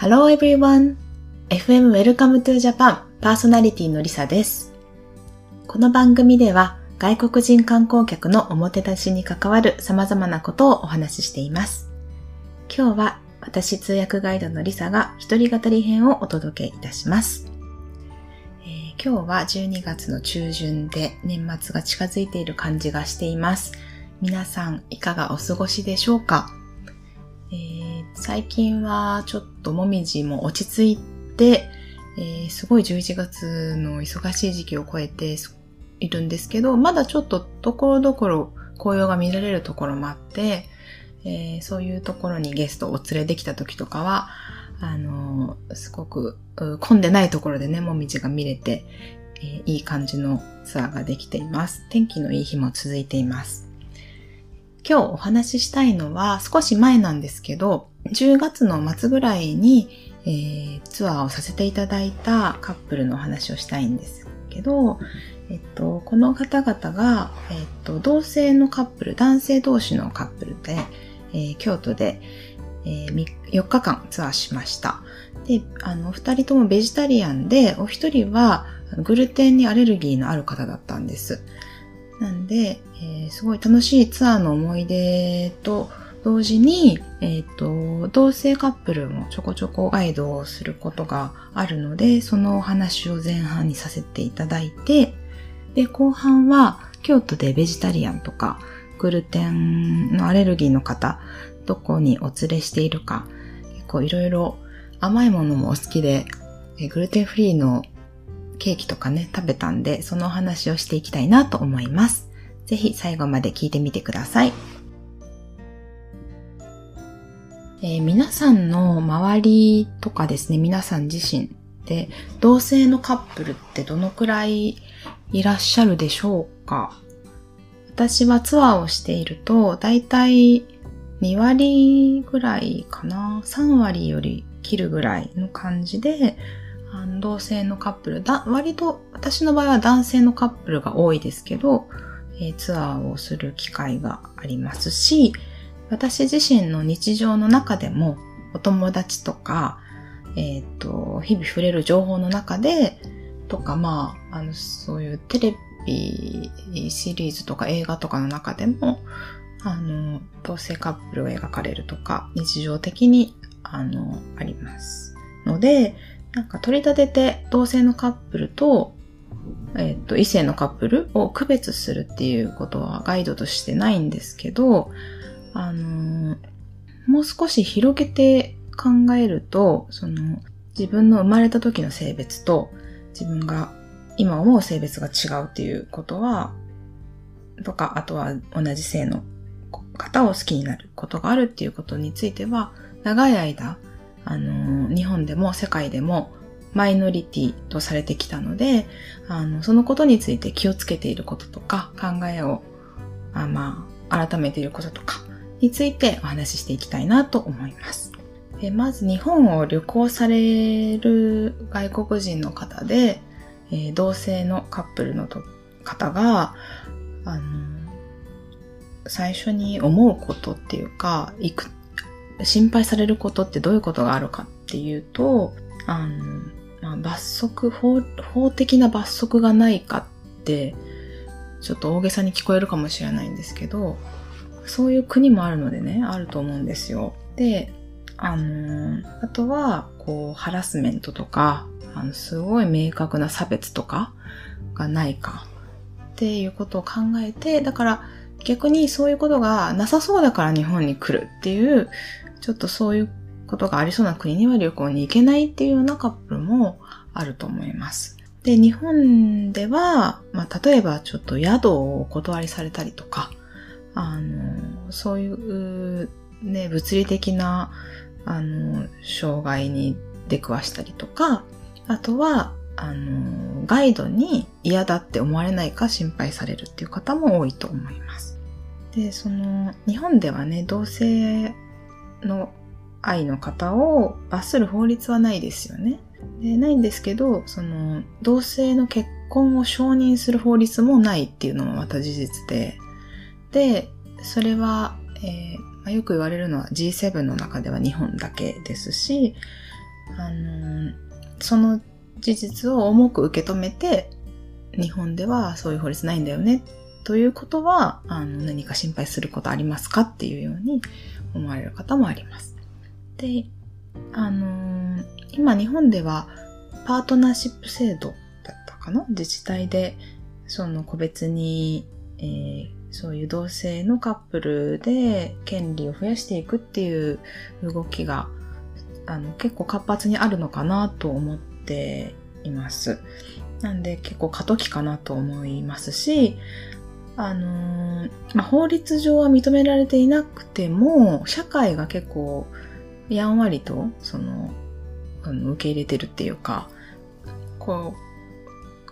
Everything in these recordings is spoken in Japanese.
Hello everyone! FM Welcome to Japan パーソナリティのりさです。この番組では外国人観光客のおもてなしに関わる様々なことをお話ししています。今日は私通訳ガイドのりさが一人語り編をお届けいたします。えー今日は12月の中旬で年末が近づいている感じがしています。皆さんいかがお過ごしでしょうか？えー最近はちょっともみじも落ち着いて、えーすごい11月の忙しい時期を超えているんですけど、まだちょっとところどころ紅葉が見られるところもあって、えーそういうところにゲストをお連れできた時とかは、あのーすごく混んでないところでね、もみじが見れて、えーいい感じのツアーができています。天気のいい日も続いています。今日お話ししたいのは少し前なんですけど、10月の末ぐらいに、えーツアーをさせていただいたカップルのお話をしたいんですけど、えっと、この方々が、えっと、同性のカップル、男性同士のカップルで、えー京都で、えー4日間ツアーしました。で、あの、お二人ともベジタリアンで、お一人はグルテンにアレルギーのある方だったんです。なんで、えーすごい楽しいツアーの思い出と同時に、えっ、と、同性カップルもちょこちょこガイドをすることがあるので、そのお話を前半にさせていただいて、で、後半は京都でベジタリアンとか、グルテンのアレルギーの方、どこにお連れしているか、結構いろいろ甘いものもお好きで、グルテンフリーのケーキとかね、食べたんで、そのお話をしていきたいなと思います。ぜひ最後まで聞いてみてください。えー皆さんの周りとかですね、皆さん自身で、同性のカップルってどのくらいいらっしゃるでしょうか？私はツアーをしていると、だいたい2割ぐらいかな ?3 割より切るぐらいの感じで、あの同性のカップルだ、割と私の場合は男性のカップルが多いですけど、えーツアーをする機会がありますし、私自身の日常の中でもお友達とか、えっ、と、日々触れる情報の中で、とか、まあ、あの、そういうテレビシリーズとか映画とかの中でも、あの、同性カップルが描かれるとか、日常的に、あの、あります。ので、なんか取り立てて同性のカップルと、えっ、と、異性のカップルを区別するっていうことはガイドとしてないんですけど、あの、もう少し広げて考えると、その、自分の生まれた時の性別と、自分が今思う性別が違うっていうことは、とか、あとは同じ性の方を好きになることがあるっていうことについては、長い間、あの、日本でも世界でもマイノリティとされてきたので、あの、そのことについて気をつけていることとか、考えを、あまあ、改めていることとかについてお話ししていきたいなと思います。でまず日本を旅行される外国人の方で、えー同性のカップルの方が、あの、最初に思うことっていうか、いく、心配されることってどういうことがあるかっていうと、あの、まあ、罰則法、法的な罰則がないかって、ちょっと大げさに聞こえるかもしれないんですけど、そういう国もあるのでね、あると思うんですよ。で、あの、あとは、こう、ハラスメントとか、あの、すごい明確な差別とかがないかっていうことを考えて、だから逆にそういうことがなさそうだから日本に来るっていう、ちょっとそういうことがありそうな国には旅行に行けないっていうようなカップルもあると思います。で、日本では、まあ、例えばちょっと宿をお断りされたりとか、あの、そういう、ね、物理的な、あの、障害に出くわしたりとか、あとは、あの、ガイドに嫌だって思われないか心配されるっていう方も多いと思います。で、その、日本ではね、同性の愛の方を罰する法律はないですよね。で、ないんですけど、その、同性の結婚を承認する法律もないっていうのもまた事実で、で、それは、えーまあよく言われるのは G7 の中では日本だけですし、あの、その事実を重く受け止めて、日本ではそういう法律ないんだよね、ということは、あの、何か心配することありますかっていうように思われる方もあります。で、あの今日本ではパートナーシップ制度だったかな？自治体で、その個別に、えー、そういう同性のカップルで権利を増やしていくっていう動きがあの結構活発にあるのかなと思っています。なんで結構過渡期かなと思いますし、あのー、まあ、法律上は認められていなくても、社会が結構やんわりと、その、あの受け入れてるっていうか、こう、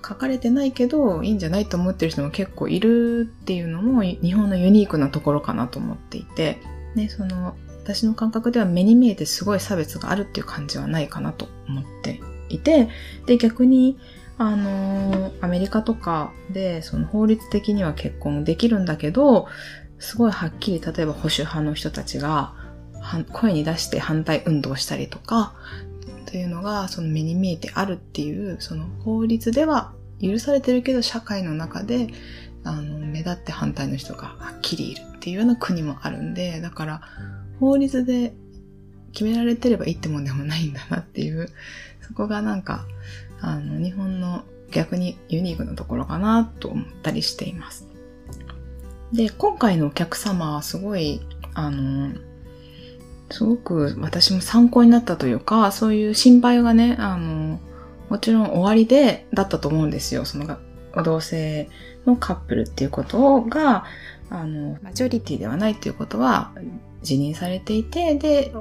書かれてないけど、いいんじゃないと思ってる人も結構いるっていうのも、日本のユニークなところかなと思っていて、ね、その、私の感覚では目に見えてすごい差別があるっていう感じはないかなと思っていて、で、逆に、あの、アメリカとかで、その法律的には結婚できるんだけど、すごいはっきり、例えば保守派の人たちが、声に出して反対運動したりとか、というのが、その目に見えてあるっていう、その法律では許されてるけど、社会の中で、あの、目立って反対の人がはっきりいるっていうような国もあるんで、だから、法律で決められてればいいってもんでもないんだなっていう、そこがなんか、あの、日本の逆にユニークなところかなと思ったりしています。で、今回のお客様はすごい、あの、すごく私も参考になったというか、そういう心配がね、あの、もちろん終わりで、だったと思うんですよ。その、同性のカップルっていうことが、あの、マジョリティではないっていうことは辞任されていて、で、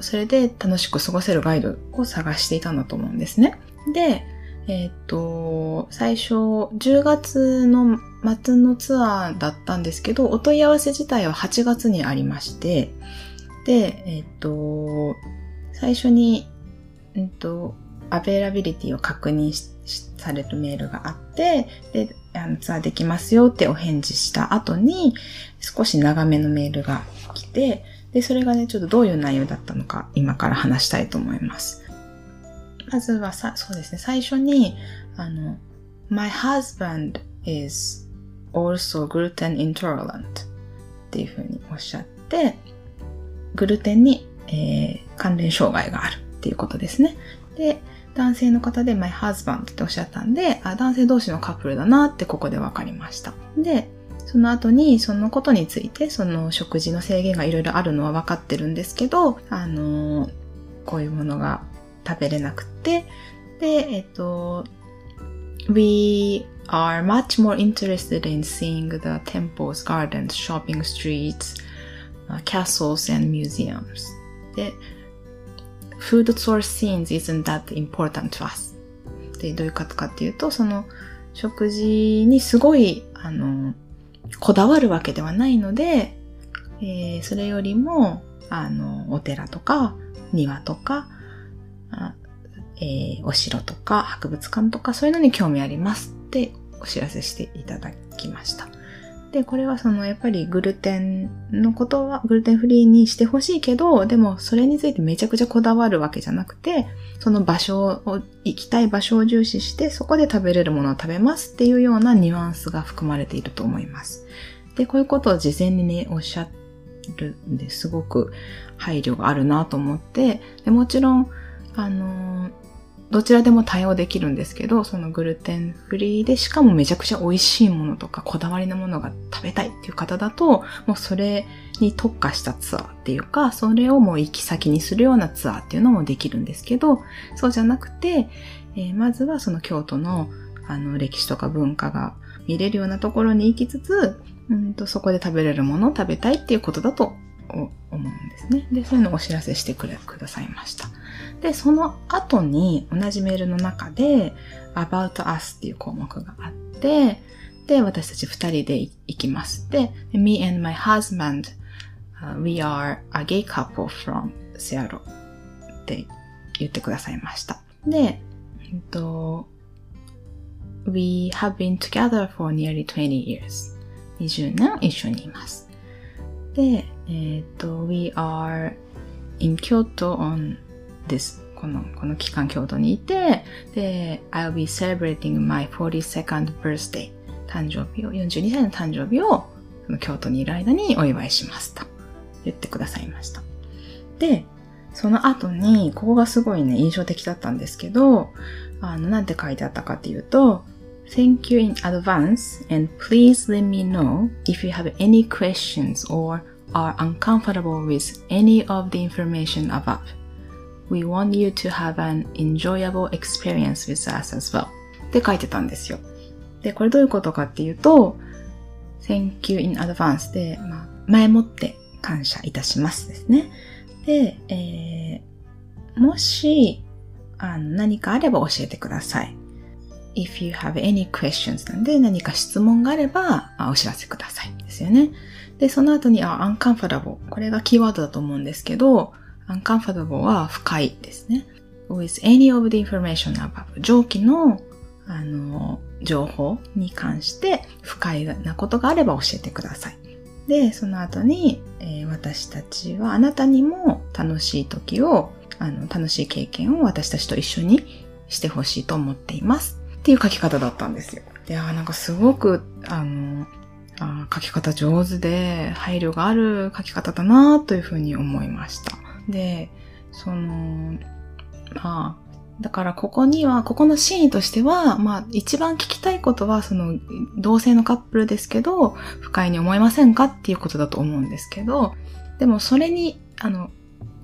それで楽しく過ごせるガイドを探していたんだと思うんですね。で、えっ、と、最初、10月の末のツアーだったんですけど、お問い合わせ自体は8月にありまして、で、えっ、と、最初に、えっ、と、 availability を確認されるメールがあって、で、あのツアーできますよってお返事した後に、少し長めのメールが来て、で、それがね、ちょっとどういう内容だったのか、今から話したいと思います。まずはさ、そうですね、最初に、あの、My husband is also gluten intolerant っていうふうにおっしゃって、グルテンに、えー、関連障害があるっていうことですね。で、男性の方で my husband っておっしゃったんで、あ、男性同士のカップルだなってここで分かりました。で、その後にそのことについて、その食事の制限がいろいろあるのは分かってるんですけど、あの、こういうものが食べれなくて、で、えっと、we are much more interested in seeing the temples, gardens, shopping streets, castles and museums. で、food source scenes isn't that important to us. で、どういうことかっていうと、その食事にすごい、あの、こだわるわけではないので、えー、それよりも、あの、お寺とか、庭とか、えー、お城とか、博物館とか、そういうのに興味ありますってお知らせしていただきました。で、これはその、やっぱりグルテンのことは、グルテンフリーにしてほしいけど、でもそれについてめちゃくちゃこだわるわけじゃなくて、その場所を、行きたい場所を重視して、そこで食べれるものを食べますっていうようなニュアンスが含まれていると思います。で、こういうことを事前にね、おっしゃるんですごく配慮があるなと思って、でもちろん、あのどちらでも対応できるんですけど、そのグルテンフリーで、しかもめちゃくちゃ美味しいものとか、こだわりのものが食べたいっていう方だと、もうそれに特化したツアーっていうか、それをもう行き先にするようなツアーっていうのもできるんですけど、そうじゃなくて、えー、まずはその京都のあの歴史とか文化が見れるようなところに行きつつ、うんとそこで食べれるものを食べたいっていうことだと思うんですね。で、そういうのをお知らせしてくれ、くださいました。で、その後に同じメールの中で about us っていう項目があって、で、私たち二人で行きます。で、me and my husband, we are a gay couple from Seattle って言ってくださいました。で、えっと、we have been together for nearly 20 years. 20年一緒にいます。で、えっと、we are in Kyoto on this この、この期間京都にいて、で、I'll be celebrating my 42nd birthday 誕生日を、42歳の誕生日を、その京都にいる間にお祝いしますと言ってくださいました。で、その後に、ここがすごいね、印象的だったんですけど、あの、なんて書いてあったかっていうと、Thank you in advance and please let me know if you have any questions or are uncomfortable with any of the information above. We want you to have an enjoyable experience with us as well. って書いてたんですよ。で、これどういうことかっていうと、Thank you in advance で、まあ、前もって感謝いたしますですね。で、えー、もし、あの、何かあれば教えてください。if you have any questions なんで何か質問があればあお知らせくださいですよね。で、その後に、あ、uncomfortable。これがキーワードだと思うんですけど、uncomfortable は不快ですね。with any of the information above 上記のあの情報に関して不快なことがあれば教えてください。で、その後に、えー、私たちはあなたにも楽しい時を、あの、楽しい経験を私たちと一緒にしてほしいと思っています。っていう書き方だったんですよ。いやなんかすごく、あの、あ書き方上手で配慮がある書き方だなというふうに思いました。で、その、まあ、だからここには、ここのシーンとしては、まあ一番聞きたいことは、その同性のカップルですけど、不快に思いませんかっていうことだと思うんですけど、でもそれに、あの、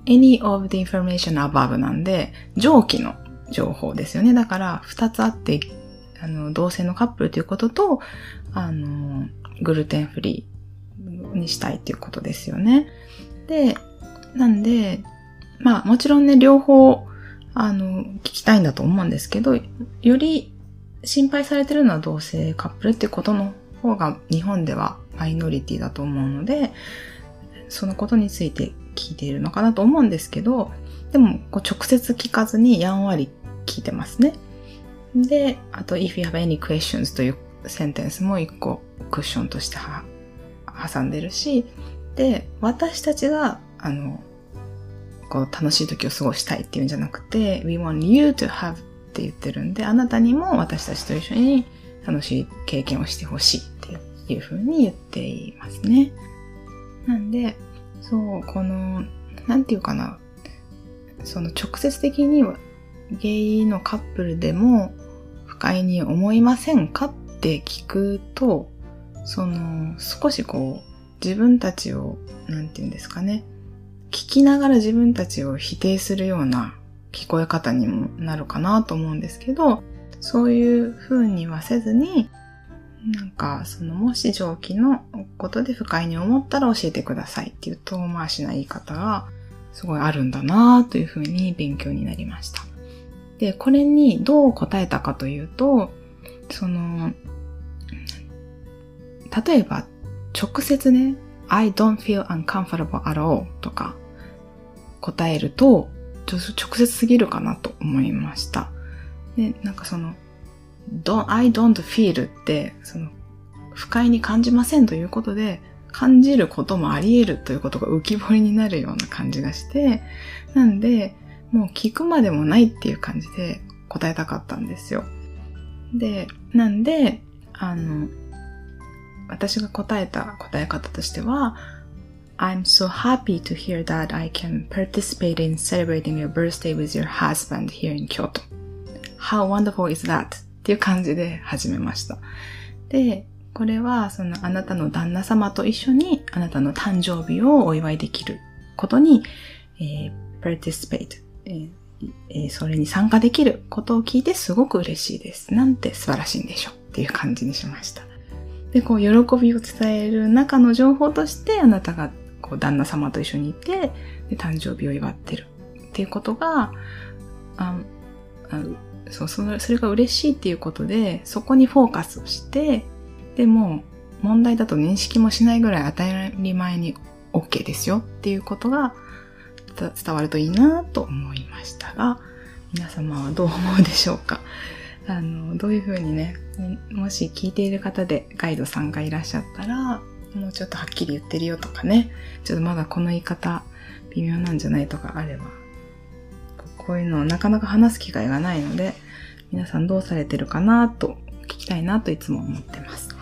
any of the information above なんで、上記の情報ですよね。だから二つあって、あの、同性のカップルということと、あの、グルテンフリーにしたいっていうことですよね。で、なんで、まあもちろんね、両方、あの、聞きたいんだと思うんですけど、より心配されてるのは同性カップルってことの方が日本ではマイノリティだと思うので、そのことについて聞いているのかなと思うんですけど、でもこう直接聞かずにやんわり聞いてますね。で、あと、if you have any questions というセンテンスも一個クッションとして挟んでるし、で、私たちが、あの、こう楽しい時を過ごしたいっていうんじゃなくて、we want you to have って言ってるんで、あなたにも私たちと一緒に楽しい経験をしてほしいっていうふうに言っていますね。なんで、そう、この、なんていうかな、その直接的にゲイのカップルでも不快に思いませんかって聞くと、その少しこう自分たちを、なんて言うんですかね、聞きながら自分たちを否定するような聞こえ方にもなるかなと思うんですけど、そういう風にはせずに、なんか、その、もし上記のことで不快に思ったら教えてくださいっていう遠回しな言い方がすごいあるんだなという風に勉強になりました。で、これにどう答えたかというと、その、例えば、直接ね、I don't feel uncomfortable at all とか答えると、直接すぎるかなと思いました。で、なんかその、don't, I don't feel って、その、不快に感じませんということで、感じることもあり得るということが浮き彫りになるような感じがして、なんで、もう聞くまでもないっていう感じで答えたかったんですよ。で、なんで、あの、私が答えた答え方としては、I'm so happy to hear that I can participate in celebrating your birthday with your husband here in Kyoto. How wonderful is that? っていう感じで始めました。で、これはそのあなたの旦那様と一緒にあなたの誕生日をお祝いできることに、えー、participate えー、それに参加できることを聞いてすごく嬉しいです。なんて素晴らしいんでしょうっていう感じにしました。で、こう、喜びを伝える中の情報として、あなたが、こう、旦那様と一緒にいて、で、誕生日を祝ってるっていうことが、ああそうそれ、それが嬉しいっていうことで、そこにフォーカスをして、でも、問題だと認識もしないぐらい当たり前に OK ですよっていうことが、伝わるといいなと思いましたが、皆様はどう思うでしょうか？あの、どういうふうにね、もし聞いている方でガイドさんがいらっしゃったら、もうちょっとはっきり言ってるよとかね、ちょっとまだこの言い方微妙なんじゃないとかあれば、こういうのをなかなか話す機会がないので、皆さんどうされてるかなと聞きたいなといつも思ってます。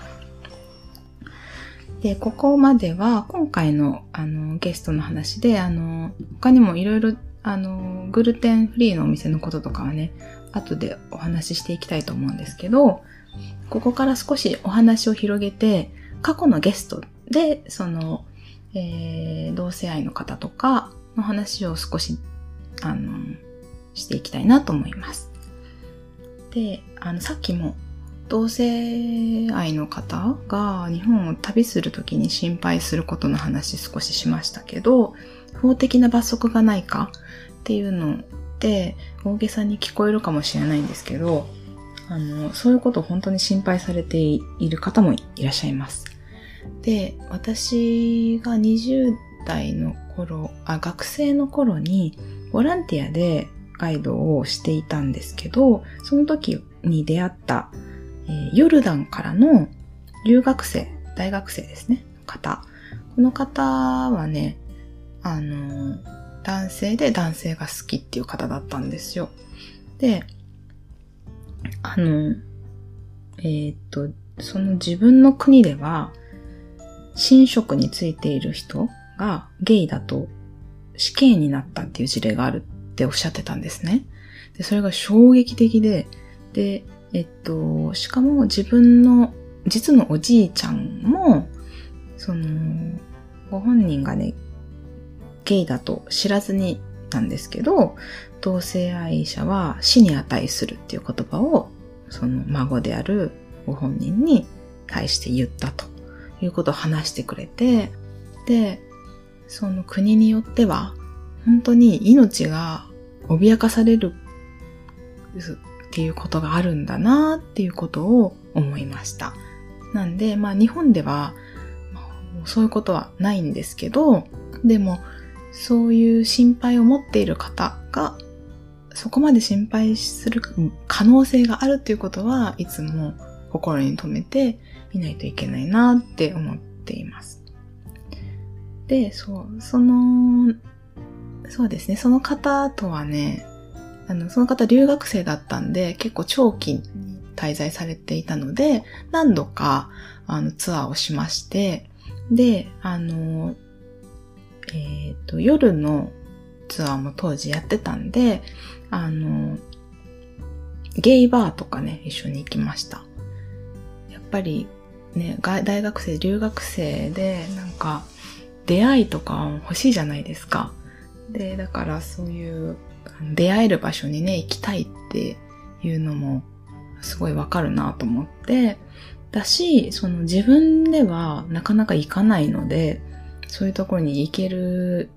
で、ここまでは今回のあのゲストの話で、あの、他にもいろいろあの、グルテンフリーのお店のこととかはね、後でお話ししていきたいと思うんですけど、ここから少しお話を広げて、過去のゲストで、その、えー、同性愛の方とかの話を少し、あの、していきたいなと思います。で、あの、さっきも同性愛の方が日本を旅するときに心配することの話少ししましたけど、法的な罰則がないかっていうのって大げさに聞こえるかもしれないんですけど、あの、そういうことを本当に心配されている方もいらっしゃいます。で、私が20代の頃、あ、学生の頃にボランティアでガイドをしていたんですけど、その時に出会ったえー、ヨルダンからの留学生、大学生ですね、方。この方はね、あの、男性で男性が好きっていう方だったんですよ。で、あの、えー、っと、その自分の国では、寝職についている人がゲイだと死刑になったっていう事例があるっておっしゃってたんですね。で、それが衝撃的で、で、えっと、しかも自分の実のおじいちゃんも、その、ご本人がね、ゲイだと知らずになんですけど、同性愛者は死に値するっていう言葉を、その孫であるご本人に対して言ったということを話してくれて、で、その国によっては、本当に命が脅かされるっていうことがあるんだなっていうことを思いました。なんで、まあ日本では、そういうことはないんですけど、でも、そういう心配を持っている方が、そこまで心配する可能性があるっていうことはいつも心に留めてみないといけないなって思っています。で、そう、その、そうですね、その方とはね、あの、その方留学生だったんで、結構長期に滞在されていたので、何度か、あの、ツアーをしまして、で、あの、えっ、ー、と、夜のツアーも当時やってたんで、あの、ゲイバーとかね、一緒に行きました。やっぱりね、大学生、留学生で、なんか、出会いとか欲しいじゃないですか。で、だからそういう出会える場所にね、行きたいっていうのもすごいわかるなと思って、だし、その自分ではなかなか行かないので、そういうところに行ける、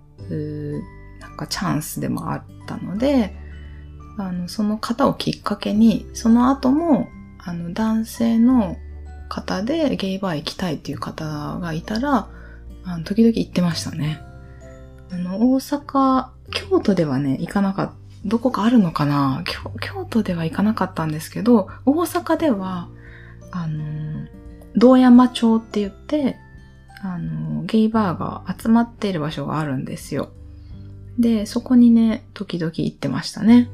なんかチャンスでもあったので、あの、その方をきっかけに、その後も、あの、男性の方でゲイバー行きたいっていう方がいたら、あの時々行ってましたね。あの、大阪、京都ではね、行かなかった。どこかあるのかな？京京都では行かなかったんですけど、大阪では、あの、道山町って言って、あの、ゲイバーが集まっている場所があるんですよ。で、そこにね、時々行ってましたね。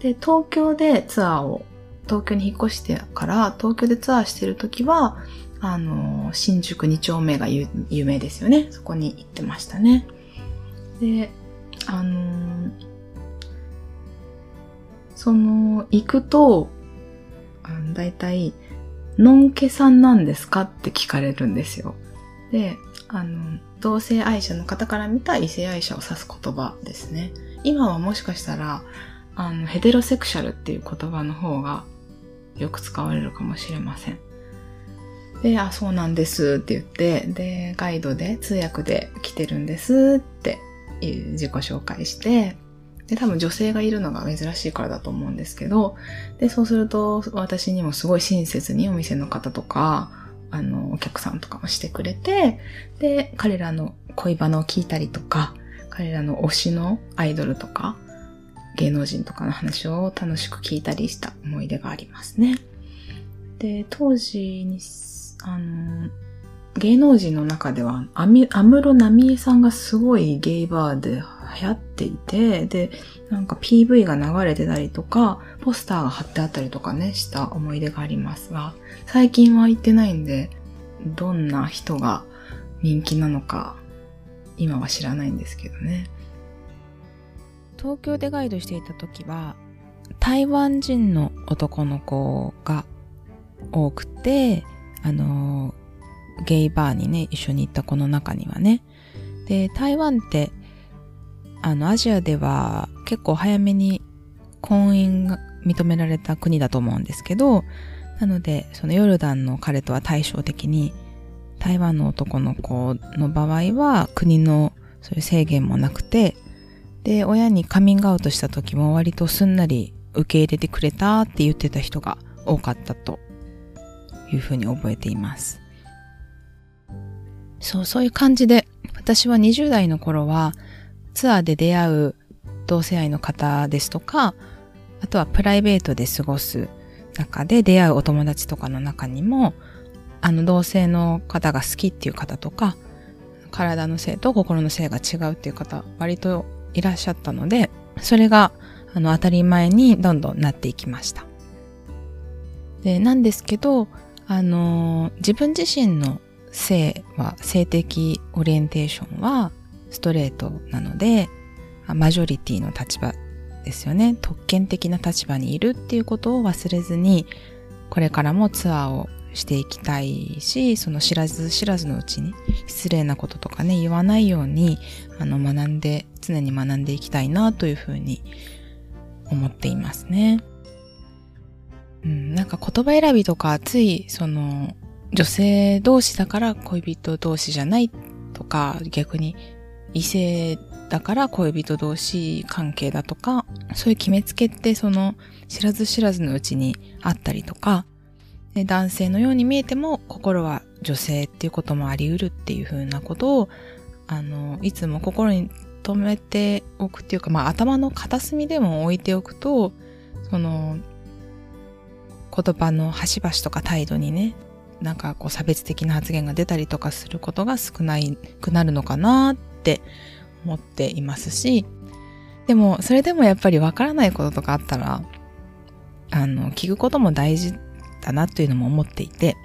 で、東京でツアーを、東京に引っ越してから、東京でツアーしてる時は、あの、新宿2丁目が有名ですよね。そこに行ってましたね。で、あの、その、行くと、あのだいたい、のんけさんなんですかって聞かれるんですよ。で、あの、同性愛者の方から見た異性愛者を指す言葉ですね。今はもしかしたら、あの、ヘテロセクシャルっていう言葉の方がよく使われるかもしれません。で、あ、そうなんですって言って、で、ガイドで、通訳で来てるんですって自己紹介して、で、多分女性がいるのが珍しいからだと思うんですけど、で、そうすると私にもすごい親切にお店の方とか、あの、お客さんとかもしてくれて、で、彼らの恋バナを聞いたりとか、彼らの推しのアイドルとか、芸能人とかの話を楽しく聞いたりした思い出がありますね。で、当時に、あの、芸能人の中では、安室奈美恵さんがすごいゲイバーで流行っていて、で、なんか PV が流れてたりとか、ポスターが貼ってあったりとかね、した思い出がありますが、最近は行ってないんで、どんな人が人気なのか、今は知らないんですけどね。東京でガイドしていた時は、台湾人の男の子が多くて、あの、ゲイバーにね、一緒に行った子の中にはね。で、台湾って、あの、アジアでは結構早めに婚姻が認められた国だと思うんですけど、なので、そのヨルダンの彼とは対照的に、台湾の男の子の場合は国のそういう制限もなくて、で、親にカミングアウトした時も割とすんなり受け入れてくれたって言ってた人が多かったというふうに覚えています。そう、そういう感じで、私は20代の頃はツアーで出会う同性愛の方ですとか、あとはプライベートで過ごす中で出会うお友達とかの中にも、あの同性の方が好きっていう方とか、体の性と心の性が違うっていう方、割といらっしゃったので、それがあの当たり前にどんどんなっていきました。で、なんですけど、あの、自分自身の性は、性的オリエンテーションはストレートなので、マジョリティの立場ですよね。特権的な立場にいるっていうことを忘れずに、これからもツアーをしていきたいし、その知らず知らずのうちに失礼なこととかね、言わないように、あの、学んで、常に学んでいきたいなというふうに思っていますね。うん、なんか言葉選びとか、つい、その、女性同士だから恋人同士じゃないとか、逆に異性だから恋人同士関係だとか、そういう決めつけってその知らず知らずのうちにあったりとか、男性のように見えても心は女性っていうこともあり得るっていうふうなことを、あの、いつも心に留めておくっていうか、まあ頭の片隅でも置いておくと、その、言葉の端々とか態度にね、なんかこう差別的な発言が出たりとかすることが少ないくなるのかなって思っていますし、でもそれでもやっぱりわからないこととかあったら、あの、聞くことも大事だなというのも思っていて、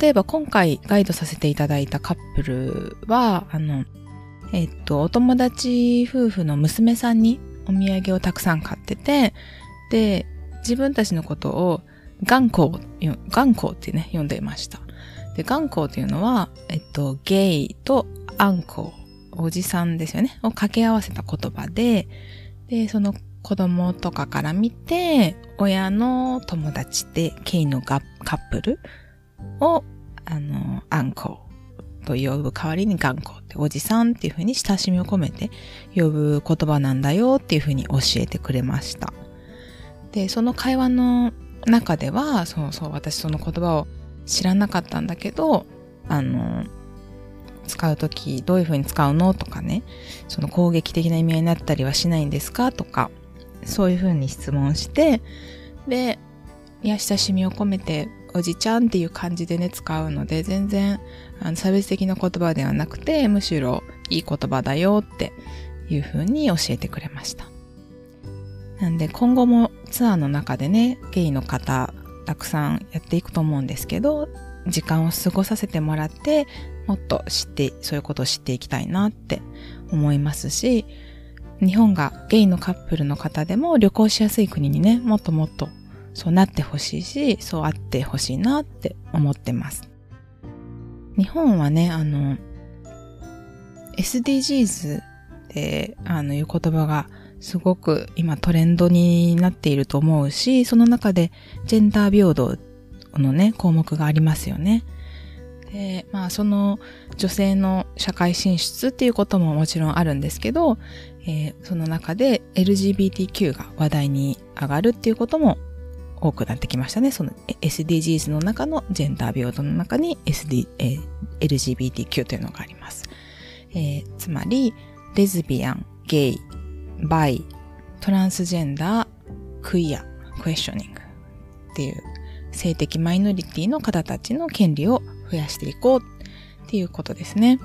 例えば今回ガイドさせていただいたカップルは、あの、えっと、お友達夫婦の娘さんにお土産をたくさん買ってて、で、自分たちのことを頑固、頑固ってね、読んでいました。で、頑固っていうのは、えっと、ゲイとアンコ、おじさんですよね、を掛け合わせた言葉で、で、その子供とかから見て、親の友達で、ゲイのカップルを、あの、アンコと呼ぶ代わりに頑固っておじさんっていう風に親しみを込めて呼ぶ言葉なんだよっていう風に教えてくれました。で、その会話の中では、そうそう、私その言葉を知らなかったんだけど、あの、使うときどういう風に使うのとかね、その攻撃的な意味合いになったりはしないんですかとか、そういう風に質問して、で、いや、親しみを込めて、おじちゃんっていう感じでね、使うので、全然、あの、差別的な言葉ではなくて、むしろいい言葉だよっていう風に教えてくれました。なんで今後もツアーの中でね、ゲイの方たくさんやっていくと思うんですけど、時間を過ごさせてもらって、もっと知って、そういうことを知っていきたいなって思いますし、日本がゲイのカップルの方でも旅行しやすい国にね、もっともっとそうなってほしいし、そうあってほしいなって思ってます。日本はね、あの、SDGs っていう言葉がすごく今トレンドになっていると思うし、その中でジェンダー平等のね、項目がありますよね。で、まあその女性の社会進出っていうことももちろんあるんですけど、えー、その中で LGBTQ が話題に上がるっていうことも多くなってきましたね。その SDGs の中のジェンダー平等の中に SD、えー、LGBTQ というのがあります。えー、つまり、レズビアン、ゲイ、バイ、トランスジェンダー、クイア、クエスチョニングっていう性的マイノリティの方たちの権利を増やしていこうっていうことですね。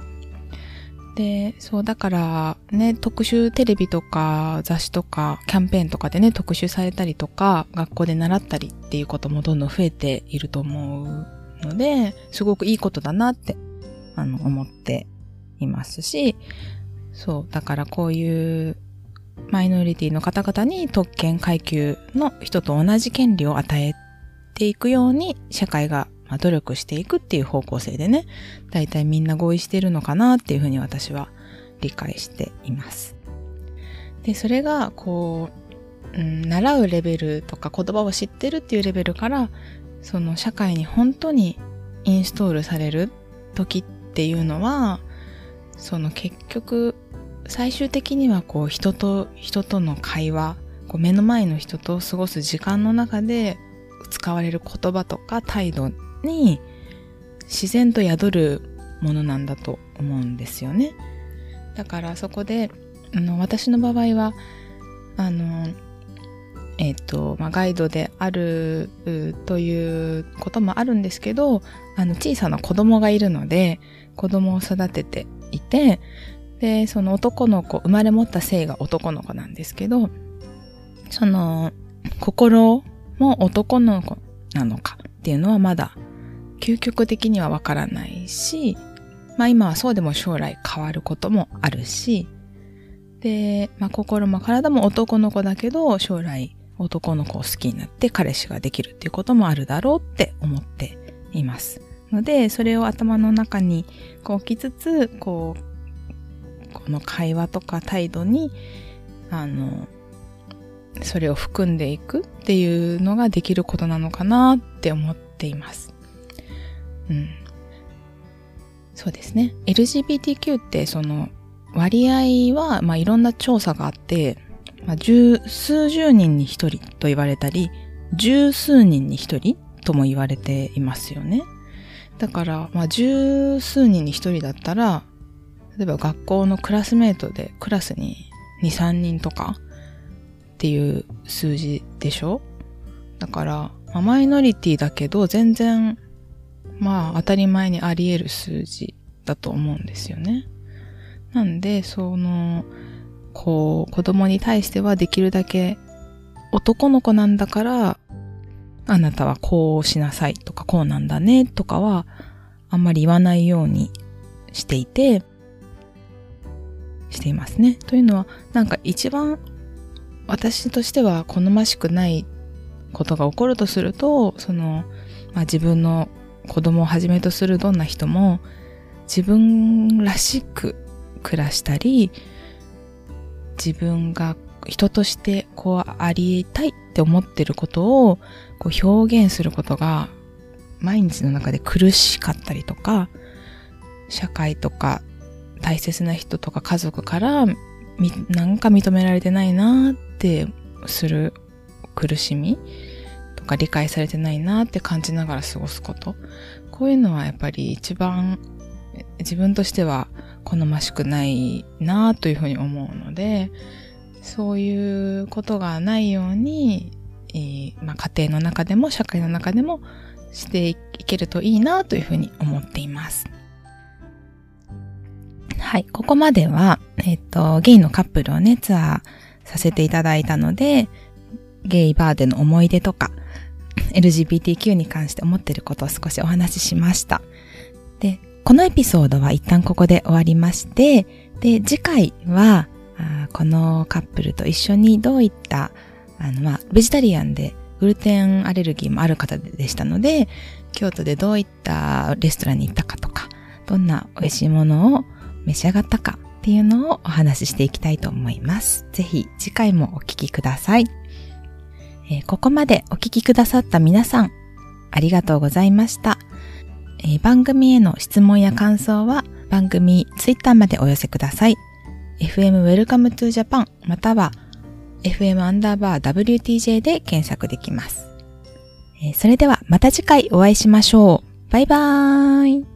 で、そう、だからね、特集テレビとか雑誌とかキャンペーンとかでね、特集されたりとか、学校で習ったりっていうこともどんどん増えていると思うので、すごくいいことだなって、あの、思っていますし、そう、だからこういうマイノリティの方々に特権階級の人と同じ権利を与えていくように社会がまあ努力していくっていう方向性でね、だいたいみんな合意してるのかなっていうふうに私は理解しています。で、それがこう、うん、習うレベルとか言葉を知ってるっていうレベルから、その社会に本当にインストールされる時っていうのは、その結局最終的にはこう人と人との会話、こう目の前の人と過ごす時間の中で使われる言葉とか態度に自然と宿るものなんだと思うんですよね。だからそこで、あの、私の場合は、あの、えっ、ー、と、まあ、ガイドであるということもあるんですけど、あの、小さな子供がいるので、子供を育てていて、で、その男の子、生まれ持った性が男の子なんですけど、その、心も男の子なのかっていうのはまだ究極的にはわからないし、まあ今はそうでも将来変わることもあるし、で、まあ心も体も男の子だけど、将来男の子を好きになって彼氏ができるっていうこともあるだろうって思っています。ので、それを頭の中にこう置きつつ、こう、この会話とか態度に、あの、それを含んでいくっていうのができることなのかなって思っています。うん。そうですね。LGBTQ ってその割合は、まあ、いろんな調査があって、まあ、十、数十人に一人と言われたり、十数人に一人とも言われていますよね。だから、まあ、十数人に一人だったら、例えば学校のクラスメートでクラスに2、3人とかっていう数字でしょ？だから、まあ、マイノリティだけど全然まあ当たり前にあり得る数字だと思うんですよね。なんで、その、こう、子供に対してはできるだけ男の子なんだから、あなたはこうしなさいとかこうなんだねとかはあんまり言わないようにしていて、していますね。というのは、なんか一番私としては好ましくないことが起こるとすると、その、まあ、自分の子供をはじめとするどんな人も自分らしく暮らしたり、自分が人としてこうありたいって思ってることをこう表現することが毎日の中で苦しかったりとか、社会とか大切な人とか家族からなんか認められてないなってする苦しみ。とか理解されてないなって感じながら過ごすこと。こういうのはやっぱり一番自分としては好ましくないなというふうに思うので、そういうことがないように、えー、まあ、家庭の中でも社会の中でもしていけるといいなというふうに思っています。はい。ここまでは、えっ、と、ゲイのカップルをね、ツアーさせていただいたので、ゲイバーでの思い出とか、LGBTQ に関して思ってることを少しお話ししました。で、このエピソードは一旦ここで終わりまして、で、次回は、このカップルと一緒にどういった、あの、まあ、ベジタリアンでグルテンアレルギーもある方でしたので、京都でどういったレストランに行ったかとか、どんな美味しいものを召し上がったかっていうのをお話ししていきたいと思います。ぜひ次回もお聞きください。えー、ここまでお聞きくださった皆さん、ありがとうございました。えー、番組への質問や感想は番組ツイッターまでお寄せください。FM Welcome to Japan または FM アンダーバー WTJ で検索できます。それではまた次回お会いしましょう。バイバーイ。